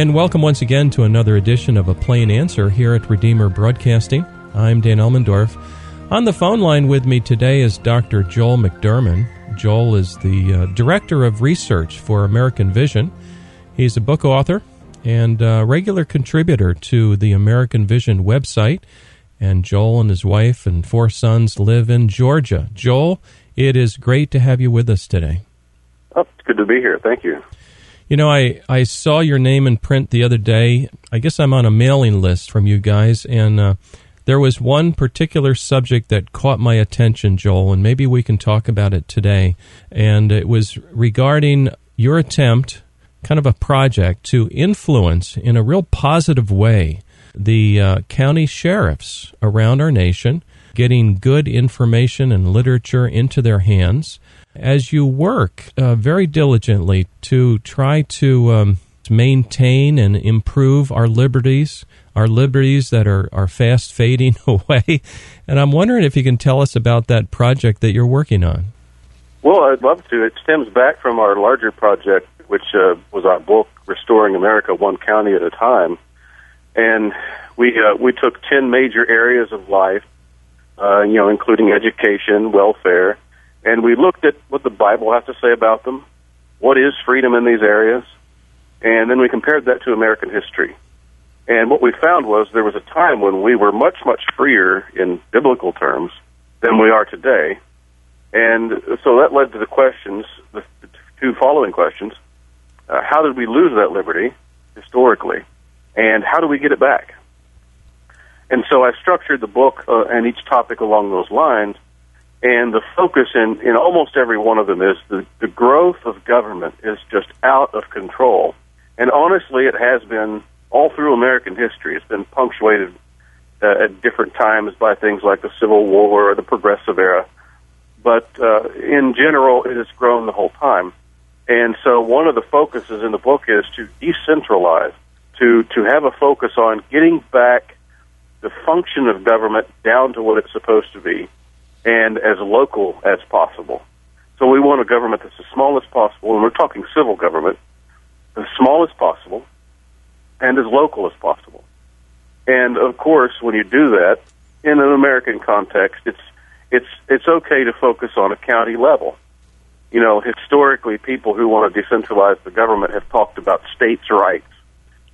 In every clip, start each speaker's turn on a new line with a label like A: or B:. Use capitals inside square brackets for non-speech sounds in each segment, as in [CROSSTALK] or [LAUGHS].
A: And welcome once again to another edition of A Plain Answer here at Redeemer Broadcasting. I'm Dan Elmendorf. On the phone line with me today is Dr. Joel McDurmon. Joel is the uh, Director of Research for American Vision. He's a book author and a regular contributor to the American Vision website. And Joel and his wife and four sons live in Georgia. Joel, it is great to have you with us today.
B: Oh, it's good to be here. Thank you.
A: You know, I, I saw your name in print the other day. I guess I'm on a mailing list from you guys, and uh, there was one particular subject that caught my attention, Joel, and maybe we can talk about it today. And it was regarding your attempt, kind of a project, to influence in a real positive way the uh, county sheriffs around our nation, getting good information and literature into their hands as you work uh, very diligently to try to um, maintain and improve our liberties, our liberties that are, are fast [LAUGHS] fading away. And I'm wondering if you can tell us about that project that you're working on.
B: Well, I'd love to. It stems back from our larger project, which uh, was our book, Restoring America One County at a Time. And we, uh, we took 10 major areas of life, uh, you know, including education, welfare, and we looked at what the Bible has to say about them, what is freedom in these areas, and then we compared that to American history. And what we found was there was a time when we were much, much freer in biblical terms than we are today. And so that led to the questions, the two following questions. Uh, how did we lose that liberty historically? And how do we get it back? And so I structured the book uh, and each topic along those lines and the focus in, in almost every one of them is the, the growth of government is just out of control. And honestly, it has been all through American history. It's been punctuated uh, at different times by things like the Civil War or the Progressive Era. But uh, in general, it has grown the whole time. And so one of the focuses in the book is to decentralize, to, to have a focus on getting back the function of government down to what it's supposed to be and as local as possible. So we want a government that's as small as possible, and we're talking civil government, as small as possible, and as local as possible. And of course, when you do that in an American context, it's it's it's okay to focus on a county level. You know, historically, people who want to decentralize the government have talked about states' rights,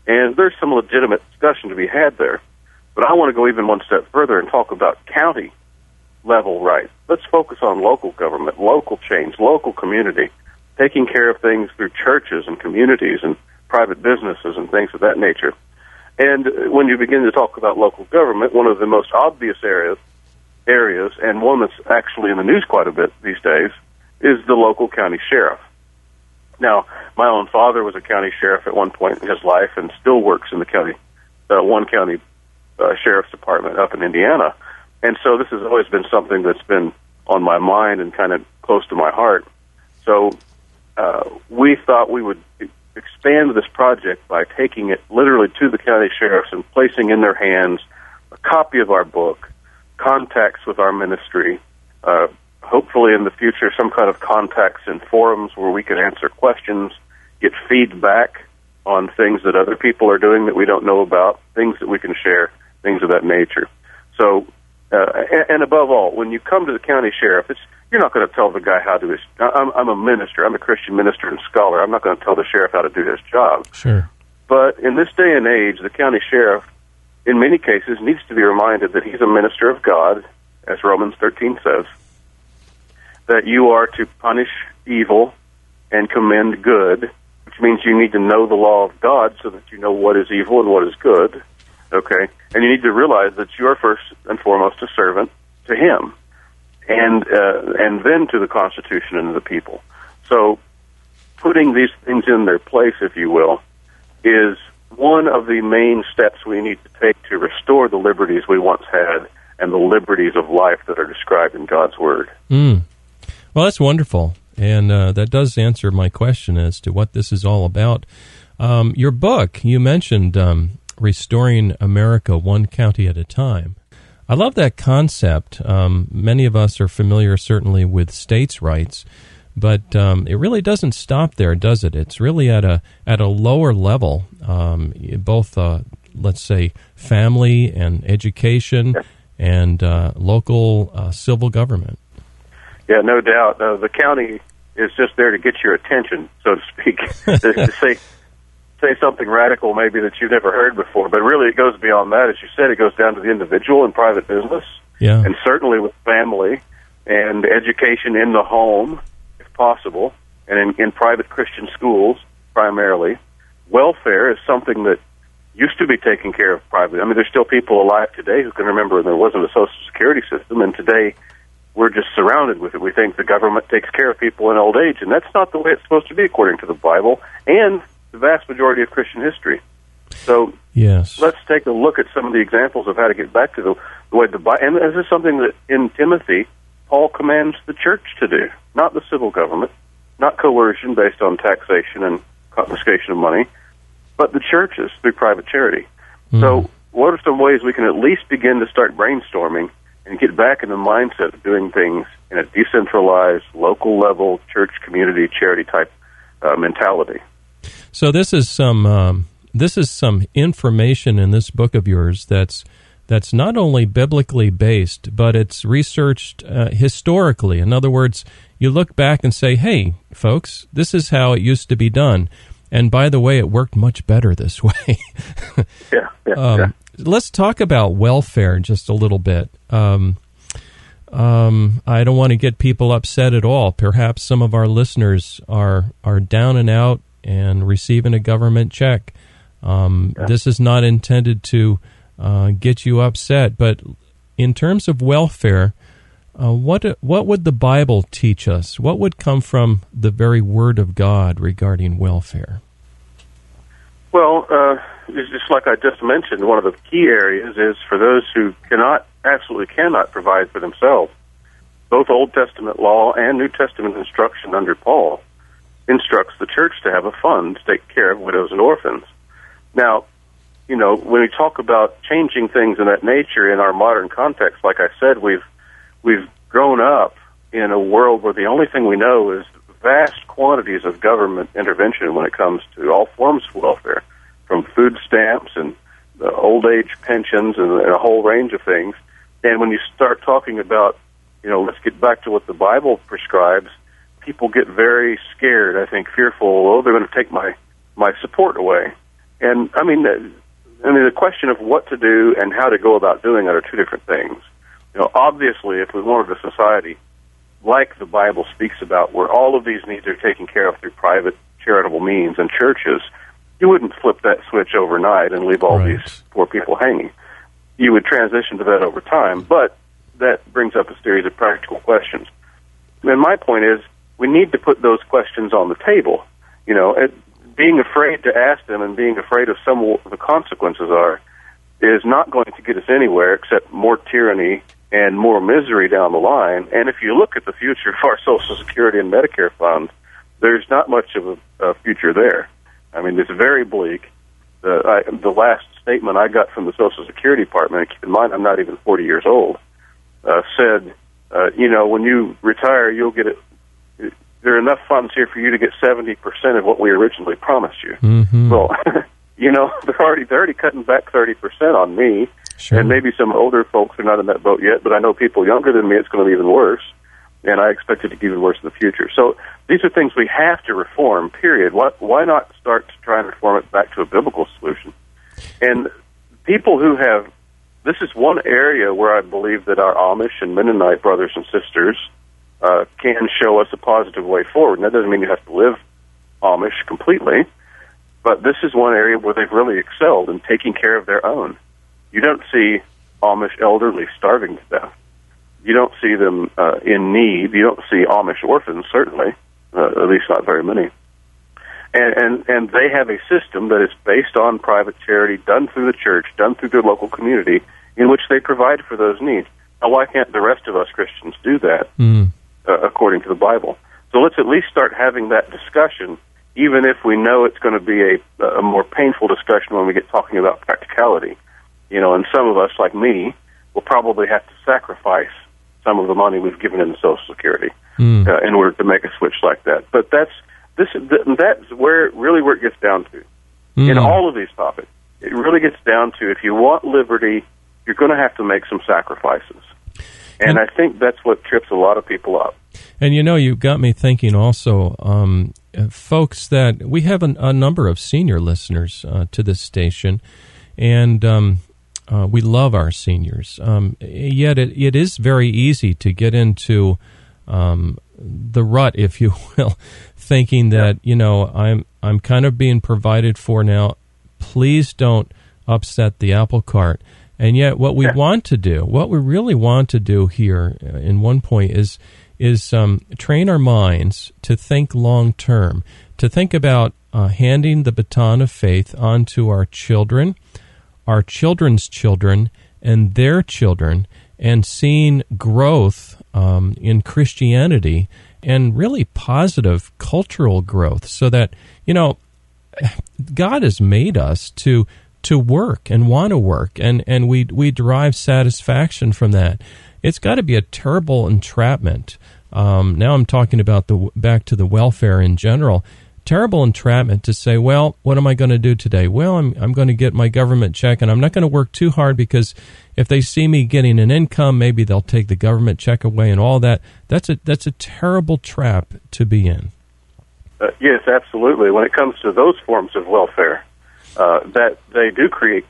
B: and there's some legitimate discussion to be had there. But I want to go even one step further and talk about county level right. Let's focus on local government, local change, local community, taking care of things through churches and communities and private businesses and things of that nature. And when you begin to talk about local government, one of the most obvious areas, areas, and one that's actually in the news quite a bit these days, is the local county sheriff. Now, my own father was a county sheriff at one point in his life and still works in the county, uh, one county uh, sheriff's department up in Indiana. And so this has always been something that's been on my mind and kind of close to my heart. So uh, we thought we would expand this project by taking it literally to the county sheriffs and placing in their hands a copy of our book, contacts with our ministry, uh, hopefully in the future some kind of contacts and forums where we can answer questions, get feedback on things that other people are doing that we don't know about, things that we can share, things of that nature. And, and above all, when you come to the county sheriff, it's you're not going to tell the guy how to do his. I'm, I'm a minister. I'm a Christian minister and scholar. I'm not going to tell the sheriff how to do his job.
A: Sure.
B: But in this day and age, the county sheriff, in many cases, needs to be reminded that he's a minister of God, as Romans 13 says. That you are to punish evil and commend good, which means you need to know the law of God so that you know what is evil and what is good. Okay, and you need to realize that you are first and foremost a servant to Him, and uh, and then to the Constitution and to the people. So, putting these things in their place, if you will, is one of the main steps we need to take to restore the liberties we once had and the liberties of life that are described in God's Word.
A: Mm. Well, that's wonderful. And uh, that does answer my question as to what this is all about. Um, your book, you mentioned um, restoring America one county at a time. I love that concept. Um, many of us are familiar, certainly, with states' rights, But um, it really doesn't stop there, does it? It's really at a at a lower level, um, both uh, let's say family and education and uh, local uh, civil government.
B: Yeah, no doubt. Uh, the county is just there to get your attention, so to speak, [LAUGHS] to, to say say something radical maybe that you've never heard before. But really, it goes beyond that. As you said, it goes down to the individual and private business,
A: yeah.
B: and certainly with family and education in the home if possible, and in, in private Christian schools primarily. Welfare is something that used to be taken care of privately. I mean, there's still people alive today who can remember there wasn't a social security system, and today we're just surrounded with it. We think the government takes care of people in old age, and that's not the way it's supposed to be according to the Bible and the vast majority of Christian history. So
A: yes,
B: let's take a look at some of the examples of how to get back to the, the way the Bible. And this is something that in Timothy Paul commands the church to do, not the civil government, not coercion based on taxation and confiscation of money, but the churches through private charity. Mm. So, what are some ways we can at least begin to start brainstorming and get back in the mindset of doing things in a decentralized, local level, church, community, charity type uh, mentality?
A: So, this is some um, this is some information in this book of yours that's that's not only biblically based, but it's researched uh, historically. In other words, you look back and say, hey, folks, this is how it used to be done. And by the way, it worked much better [LAUGHS] this way.
B: yeah, yeah, um, yeah,
A: Let's talk about welfare just a little bit. Um, um, I don't want to get people upset at all. Perhaps some of our listeners are are down and out and receiving a government check. Um, yeah. This is not intended to uh, get you upset. But in terms of welfare, uh, what what would the Bible teach us? What would come from the very Word of God regarding welfare?
B: Well, uh, just like I just mentioned, one of the key areas is for those who cannot, absolutely cannot provide for themselves. Both Old Testament law and New Testament instruction under Paul instructs the church to have a fund to take care of widows and orphans. Now, you know, when we talk about changing things in that nature in our modern context, like I said, we've we've grown up in a world where the only thing we know is vast quantities of government intervention when it comes to all forms of welfare, from food stamps and the old age pensions and, and a whole range of things. And when you start talking about, you know, let's get back to what the Bible prescribes, people get very scared. I think fearful. Oh, they're going to take my my support away. And I mean, I mean, the question of what to do and how to go about doing it are two different things. You know, obviously, if we wanted a society like the Bible speaks about, where all of these needs are taken care of through private charitable means and churches, you wouldn't flip that switch overnight and leave all right. these poor people hanging. You would transition to that over time, but that brings up a series of practical questions. And my point is, we need to put those questions on the table. You know, it, being afraid to ask them and being afraid of some of the consequences are is not going to get us anywhere except more tyranny and more misery down the line. And if you look at the future of our [LAUGHS] Social Security and Medicare funds, there's not much of a, a future there. I mean, it's very bleak. The, I, the last statement I got from the Social Security Department, keep in mind I'm not even 40 years old, uh, said, uh, you know, when you retire, you'll get there are enough funds here for you to get 70% of what we originally promised you.
A: Mm-hmm.
B: Well, [LAUGHS] you know, they're already, they're already cutting back 30% on me.
A: Sure.
B: And maybe some older folks are not in that boat yet, but I know people younger than me, it's going to be even worse. And I expect it to get even worse in the future. So these are things we have to reform, period. Why, why not start to try and reform it back to a biblical solution? And people who have, this is one area where I believe that our Amish and Mennonite brothers and sisters uh, can show us a positive way forward. And that doesn't mean you have to live Amish completely, but this is one area where they've really excelled in taking care of their own. You don't see Amish elderly starving to death. You don't see them uh, in need. You don't see Amish orphans, certainly, uh, at least not very many. And, and and they have a system that is based on private charity, done through the church, done through their local community, in which they provide for those needs. Now, why can't the rest of us Christians do that?
A: Mm
B: uh, according to the Bible. So let's at least start having that discussion, even if we know it's going to be a, a more painful discussion when we get talking about practicality. You know, and some of us, like me, will probably have to sacrifice some of the money we've given in Social Security. mm. uh, in order to make a switch like that. But that's this that's where really where it gets down to mm. in all of these topics. It really gets down to if you want liberty, you're going to have to make some sacrifices. And, and I think that's what trips a lot of people up.
A: And you know, you got me thinking also, um, uh, folks, that we have an, a number of senior listeners uh, to this station, and um, uh, we love our seniors. Um, yet it, it is very easy to get into um, the rut, if you [LAUGHS] will, thinking that you know I'm I'm kind of being provided for now. Please don't upset the apple cart. And yet, what we yeah. want to do, what we really want to do here, uh, in one point, is is um, train our minds to think long term, to think about uh, handing the baton of faith on to our children, our children's children, and their children, and seeing growth um, in Christianity and really positive cultural growth so that, you know, [SIGHS] God has made us to to work and want to work and, and we we derive satisfaction from that. It's got to be a terrible entrapment. Um, now I'm talking about the back to the welfare in general terrible entrapment to say, well, what am I going to do today? Well, I'm, I'm going to get my government check and I'm not going to work too hard because if they see me getting an income, maybe they'll take the government check away and all that. That's a, that's a terrible trap to be in.
B: Uh, yes, absolutely. When it comes to those forms of welfare, uh, that they do create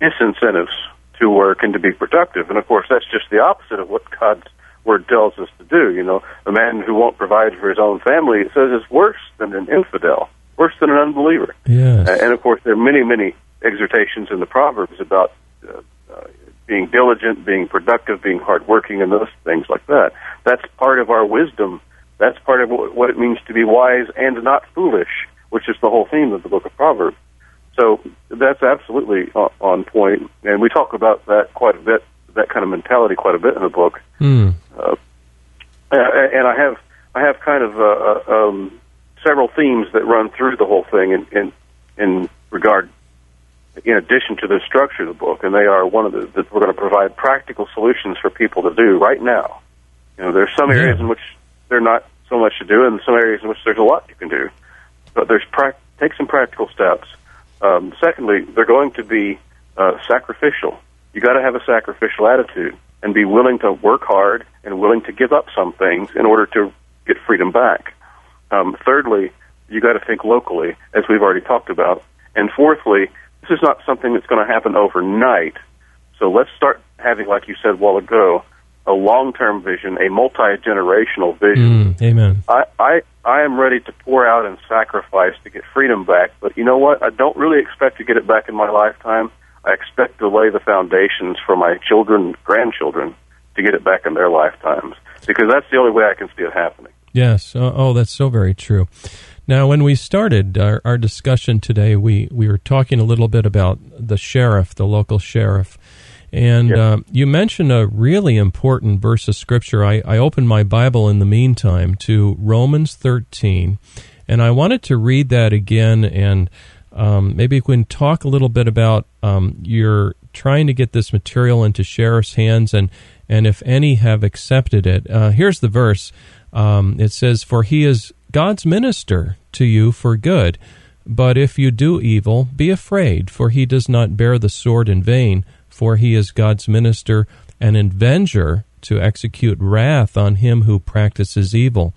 B: disincentives to work and to be productive. And of course, that's just the opposite of what God's word tells us to do. You know, a man who won't provide for his own family, it says, is worse than an infidel, worse than an unbeliever.
A: Yes. Uh,
B: and of course, there are many, many exhortations in the Proverbs about uh, uh, being diligent, being productive, being hardworking, and those things like that. That's part of our wisdom. That's part of what it means to be wise and not foolish, which is the whole theme of the book of Proverbs. So that's absolutely on point, and we talk about that quite a bit, that kind of mentality quite a bit in the book.
A: Mm.
B: Uh, and I have I have kind of uh, uh, um, several themes that run through the whole thing in, in in regard in addition to the structure of the book, and they are one of the that we're going to provide practical solutions for people to do right now. You know, there's some areas yeah. in which there's not so much to do, and some areas in which there's a lot you can do. But there's pra- take some practical steps. Um, secondly, they're going to be uh, sacrificial. You got to have a sacrificial attitude and be willing to work hard and willing to give up some things in order to get freedom back. Um, thirdly, you got to think locally, as we've already talked about. And fourthly, this is not something that's going to happen overnight. So let's start having, like you said a while ago, a long-term vision, a multi-generational vision.
A: Mm, amen.
B: I, I, I am ready to pour out and sacrifice to get freedom back, but you know what? I don't really expect to get it back in my lifetime. I expect to lay the foundations for my children, grandchildren, to get it back in their lifetimes, because that's the only way I can see it happening.
A: Yes. Oh, oh that's so very true. Now, when we started our, our discussion today, we, we were talking a little bit about the sheriff, the local sheriff. And uh, you mentioned a really important verse of scripture. I, I opened my Bible in the meantime to Romans 13, and I wanted to read that again and um, maybe we can talk a little bit about um, you're trying to get this material into sheriff's hands, and and if any have accepted it. Uh, here's the verse. Um, it says, "For he is God's minister to you for good." But if you do evil, be afraid, for he does not bear the sword in vain, for he is God's minister, and avenger to execute wrath on him who practices evil.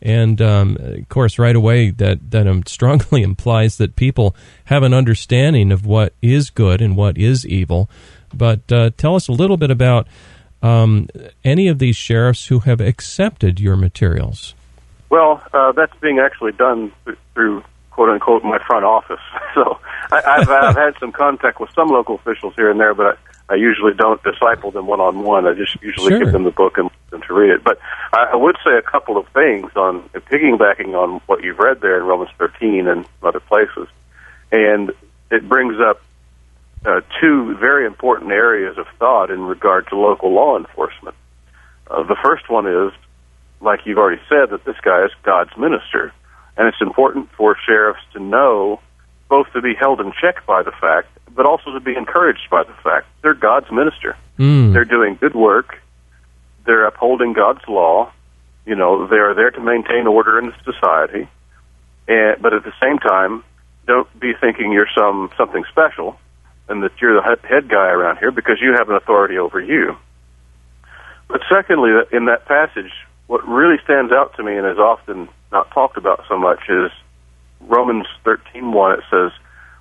A: And um, of course, right away, that that um, strongly [LAUGHS] implies that people have an understanding of what is good and what is evil. But uh, tell us a little bit about um, any of these sheriffs who have accepted your materials.
B: Well, uh, that's being actually done through quote unquote my front office. [LAUGHS] So I, have I've had some contact with some local officials here and there, but I usually don't disciple them one on one. I just usually sure. give them the book and them to read it. But I would say a couple of things on piggybacking on what you've read there in Romans 13 and other places, and it brings up uh, two very important areas of thought in regard to local law enforcement. Uh, the first one is, like you've already said, that this guy is God's minister, and it's important for sheriffs to know both to be held in check by the fact but also to be encouraged by the fact they're God's minister.
A: Mm.
B: They're doing good work. They're upholding God's law, You know, they are there to maintain order in society, and but at the same time, don't be thinking you're some something special and that you're the head guy around here because you have an authority over you. But secondly, in that passage, what really stands out to me and is often not talked about so much is Romans 13:1. It says,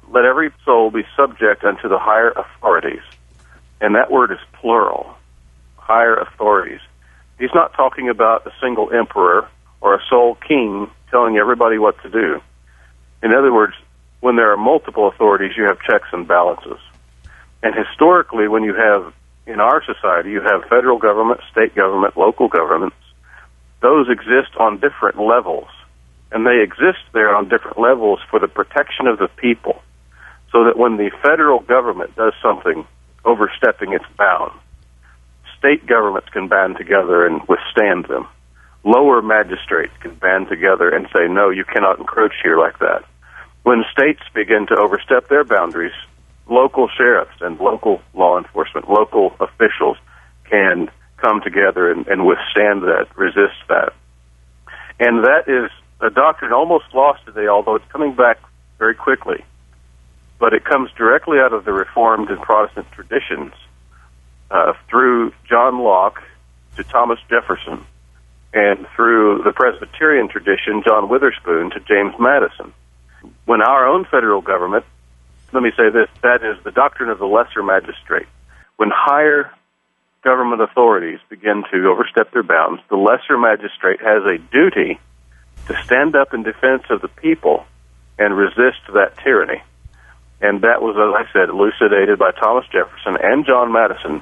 B: "Let every soul be subject unto the higher authorities," and that word is plural. Higher authorities. He's not talking about a single emperor or a sole king telling everybody what to do. In other words, when there are multiple authorities, you have checks and balances. And historically, when you have in our society, you have federal government, state government, local governments. Those exist on different levels. And they exist there on different levels for the protection of the people. So that when the federal government does something overstepping its bounds, state governments can band together and withstand them. Lower magistrates can band together and say, no, you cannot encroach here like that. When states begin to overstep their boundaries, local sheriffs and local law enforcement, local officials can come together and, and withstand that, resist that. And that is a doctrine almost lost today, although it's coming back very quickly. But it comes directly out of the Reformed and Protestant traditions uh, through John Locke to Thomas Jefferson, and through the Presbyterian tradition, John Witherspoon to James Madison. When our own federal government let me say this that is the doctrine of the lesser magistrate. When higher government authorities begin to overstep their bounds, the lesser magistrate has a duty to stand up in defense of the people and resist that tyranny. And that was, as I said, elucidated by Thomas Jefferson and John Madison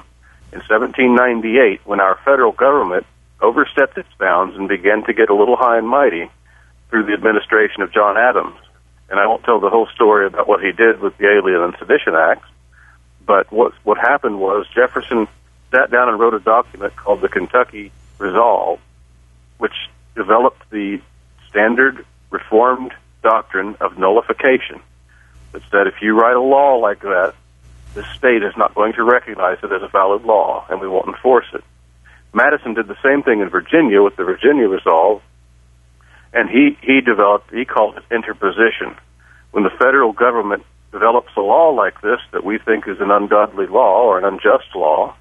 B: in 1798 when our federal government overstepped its bounds and began to get a little high and mighty through the administration of John Adams and I won't tell the whole story about what he did with the Alien and Sedition Acts. But what what happened was Jefferson sat down and wrote a document called the Kentucky Resolve, which developed the standard Reformed doctrine of nullification. That said, if you write a law like that, the state is not going to recognize it as a valid law, and we won't enforce it. Madison did the same thing in Virginia with the Virginia Resolve, and he he developed he called it interposition. When the federal government develops a law like this that we think is an ungodly law or an unjust law,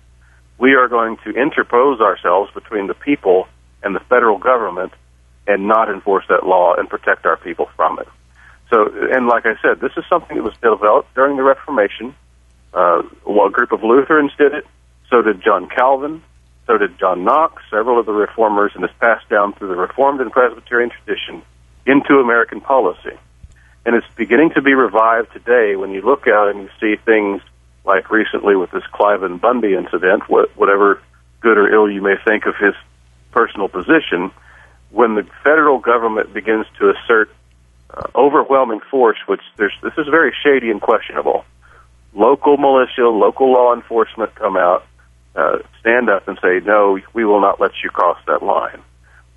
B: we are going to interpose ourselves between the people and the federal government and not enforce that law and protect our people from it. So, and like I said, this is something that was developed during the Reformation. Uh, well, a group of Lutherans did it. So did John Calvin. So did John Knox, several of the reformers, and it's passed down through the Reformed and Presbyterian tradition into American policy. And it's beginning to be revived today when you look out and you see things like recently with this Cliven Bundy incident, whatever good or ill you may think of his personal position, when the federal government begins to assert uh, overwhelming force, which there's, this is very shady and questionable. Local militia, local law enforcement come out, uh, stand up and say, no, we will not let you cross that line.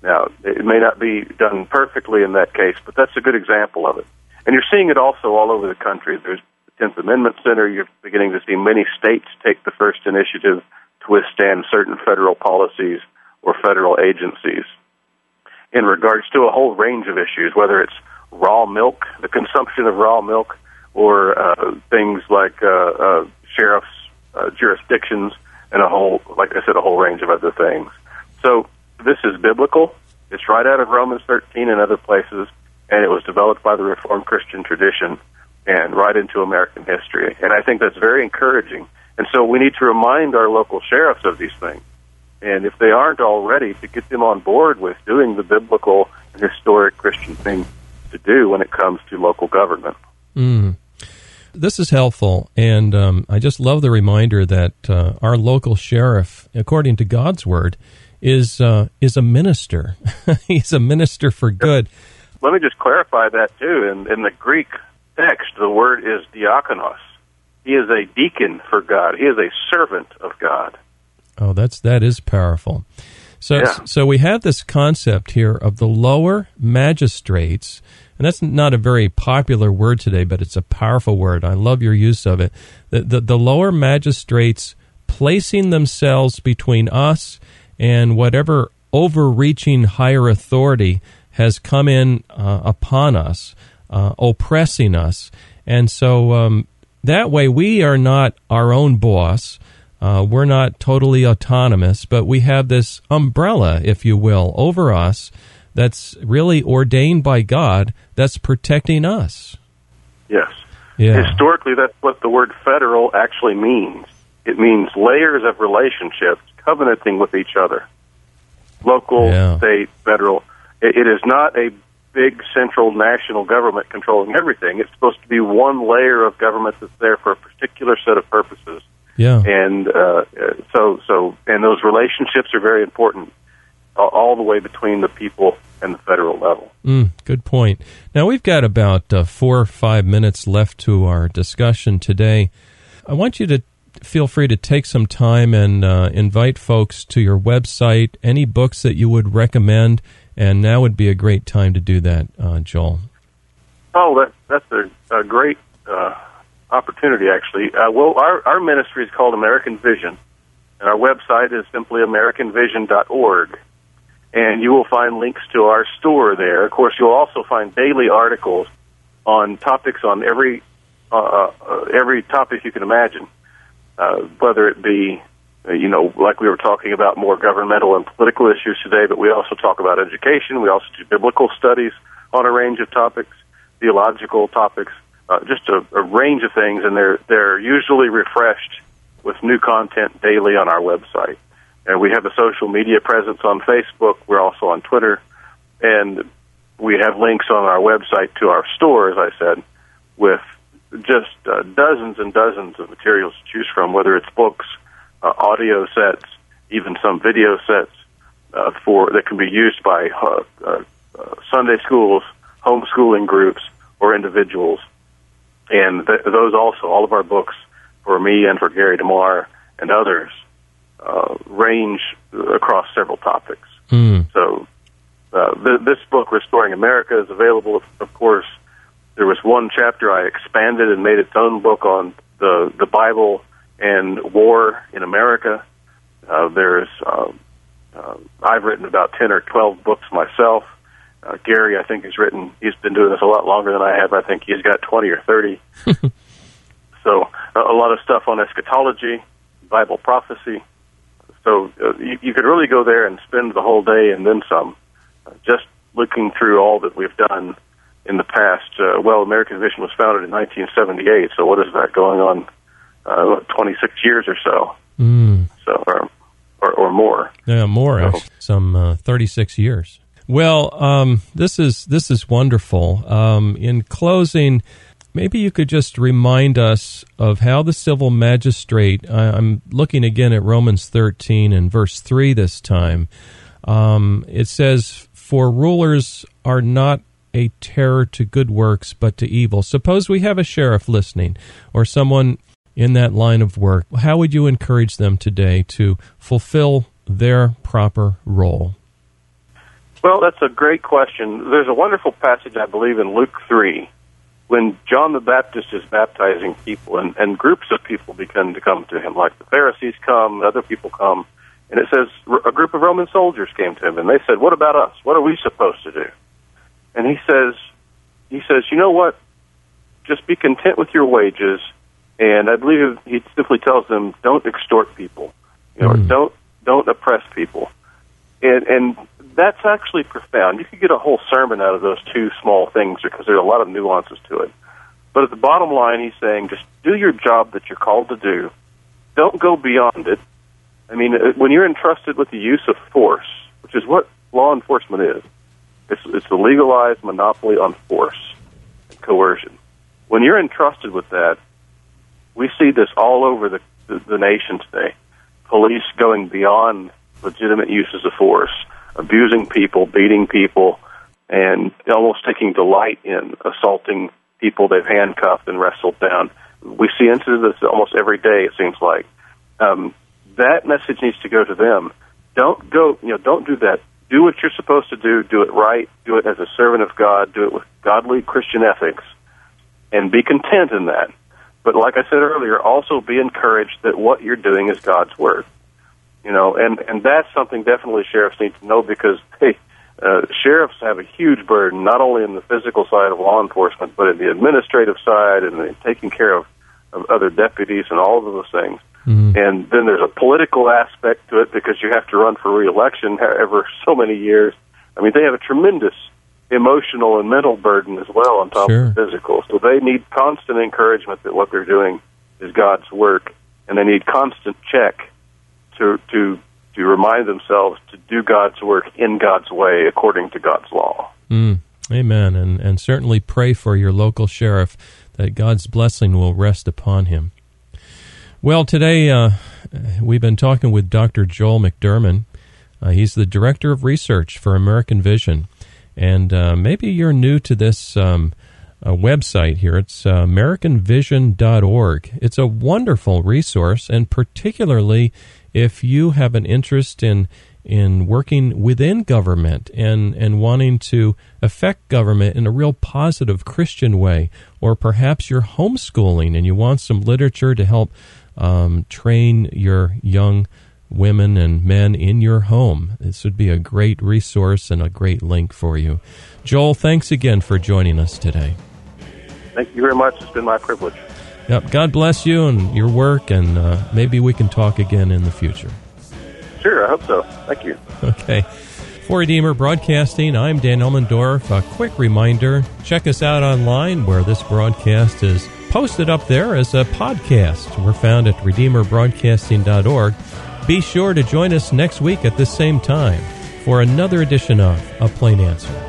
B: Now, it may not be done perfectly in that case, but that's a good example of it. And you're seeing it also all over the country. There's the 10th Amendment Center. You're beginning to see many states take the first initiative to withstand certain federal policies or federal agencies in regards to a whole range of issues, whether it's raw milk, the consumption of raw milk, or uh, things like uh, uh, sheriff's uh, jurisdictions and a whole, like I said, a whole range of other things. So this is biblical. It's right out of Romans 13 and other places, and it was developed by the Reformed Christian tradition and right into American history. And I think that's very encouraging. And so we need to remind our local sheriffs of these things. And if they aren't already, to get them on board with doing the biblical and historic Christian thing to do when it comes to local government.
A: Mm. This is helpful, and um, I just love the reminder that uh, our local sheriff, according to God's word, is uh, is a minister. [LAUGHS] He's a minister for good.
B: Let me just clarify that too. In, in the Greek text, the word is diakonos. He is a deacon for God. He is a servant of God.
A: Oh, that's that is powerful. So, yeah. so we have this concept here of the lower magistrates and that's not a very popular word today, but it's a powerful word. I love your use of it. The, the, the lower magistrates placing themselves between us and whatever overreaching higher authority has come in uh, upon us, uh, oppressing us. And so um, that way we are not our own boss. Uh, we're not totally autonomous, but we have this umbrella, if you will, over us that's really ordained by God that's protecting us.
B: Yes.
A: Yeah.
B: Historically, that's what the word federal actually means. It means layers of relationships covenanting with each other local,
A: Yeah.
B: state, federal. It, it is not a big central national government controlling everything. It's supposed to be one layer of government that's there for a particular set of purposes.
A: Yeah.
B: And uh, so, so, and those relationships are very important all, all the way between the people and the federal level.
A: Mm, good point. Now, we've got about uh, four or five minutes left to our discussion today. I want you to feel free to take some time and uh, invite folks to your website, any books that you would recommend, and now would be a great time to do that, uh, Joel.
B: Oh, that, that's a, a great uh, opportunity, actually. Uh, well, our, our ministry is called American Vision, and our website is simply AmericanVision.org. And you will find links to our store there. Of course, you'll also find daily articles on topics on every uh, uh, every topic you can imagine, uh, whether it be uh, you know, like we were talking about more governmental and political issues today, but we also talk about education. We also do biblical studies on a range of topics, theological topics, uh, just a, a range of things, and they're they're usually refreshed with new content daily on our website. And we have a social media presence on Facebook. We're also on Twitter, and we have links on our website to our store, as I said, with just uh, dozens and dozens of materials to choose from, whether it's books, uh, audio sets, even some video sets uh, for that can be used by uh, uh, Sunday schools, homeschooling groups, or individuals. And th- those also, all of our books for me and for Gary DeMar and others, uh, range across several topics.
A: Mm.
B: So uh, th- this book, Restoring America, is available. Of course, there was one chapter I expanded and made its own book on the the Bible and war in America. Uh, there's uh, uh, I've written about ten or twelve books myself. Uh, Gary, I think, has written. He's been doing this a lot longer than I have. I think he's got twenty or thirty. [LAUGHS] so a, a lot of stuff on eschatology, Bible prophecy. So uh, you, you could really go there and spend the whole day and then some, uh, just looking through all that we've done in the past. Uh, well, American Vision was founded in 1978, so what is that going on? Uh, 26 years or so,
A: Mm.
B: so or, or, or more.
A: Yeah, more
B: So-
A: some uh, thirty-six years. Well, um, this is this is wonderful. Um, in closing, maybe you could just remind us of how the civil magistrate. I, I'm looking again at Romans thirteen and verse three this time. Um, it says, "For rulers are not." A terror to good works, but to evil. Suppose we have a sheriff listening, or someone in that line of work, how would you encourage them today to fulfill their proper role?
B: Well, that's a great question. There's a wonderful passage, I believe, in Luke 3 when John the Baptist is baptizing people and, and groups of people begin to come to him, like the Pharisees come, other people come. And it says a group of Roman soldiers came to him and they said, What about us? What are we supposed to do? And he says, he says, you know what? Just be content with your wages. And I believe he simply tells them, don't extort people, you know,
A: Mm.
B: don't don't oppress people. And and that's actually profound. You could get a whole sermon out of those two small things because there's a lot of nuances to it. But at the bottom line, he's saying, just do your job that you're called to do. Don't go beyond it. I mean, uh, when you're entrusted with the use of force, which is what law enforcement is, it's, it's the legalized monopoly on force and coercion. When you're entrusted with that, we see this all over the, the, the nation today. Police going beyond legitimate uses of force, abusing people, beating people, and almost taking delight in assaulting people they've handcuffed and wrestled down. We see incidents this almost every day. It seems like um, that message needs to go to them. Don't go, you know, don't do that. Do what you're supposed to do. Do it right. Do it as a servant of God. Do it with godly Christian ethics, and be content in that. But like I said earlier, also be encouraged that what you're doing is God's work. You know, and and that's something definitely sheriffs need to know because [LAUGHS] they uh, sheriffs have a huge burden not only in the physical side of law enforcement but in the administrative side and in taking care of, of other deputies and all of those things. Mm-hmm. And then there's a political aspect to it because you have to run for reelection [LAUGHS] ever so many years. I mean, they have a tremendous emotional and mental burden as well on top sure. of the physical. So they need constant encouragement that what they're doing is God's work, and they need constant check to to to remind themselves to do God's work in God's way according to God's law.
A: Mm. Amen. And and certainly pray for your local sheriff that God's blessing will rest upon him. Well, today uh, we've been talking with Dr. Joel McDurmon. Uh, he's the director of research for American Vision. And uh, maybe you're new to this um, uh, website here. It's uh, AmericanVision.org. It's a wonderful resource, and particularly if you have an interest in in working within government and, and wanting to affect government in a real positive Christian way, or perhaps you're homeschooling and you want some literature to help um, train your young women and men in your home. This would be a great resource and a great link for you. Joel, thanks again for joining us today.
B: Thank you very much. It's been my privilege.
A: Yep. God bless you and your work, and uh, maybe we can talk again in the future.
B: Sure, I hope so. Thank you. [LAUGHS]
A: Okay. For Redeemer Broadcasting, I'm Dan Elmendorf. A quick reminder check us out online where this broadcast is posted up there as a podcast. We're found at RedeemerBroadcasting.org. Be sure to join us next week at the same time for another edition of A Plain Answer.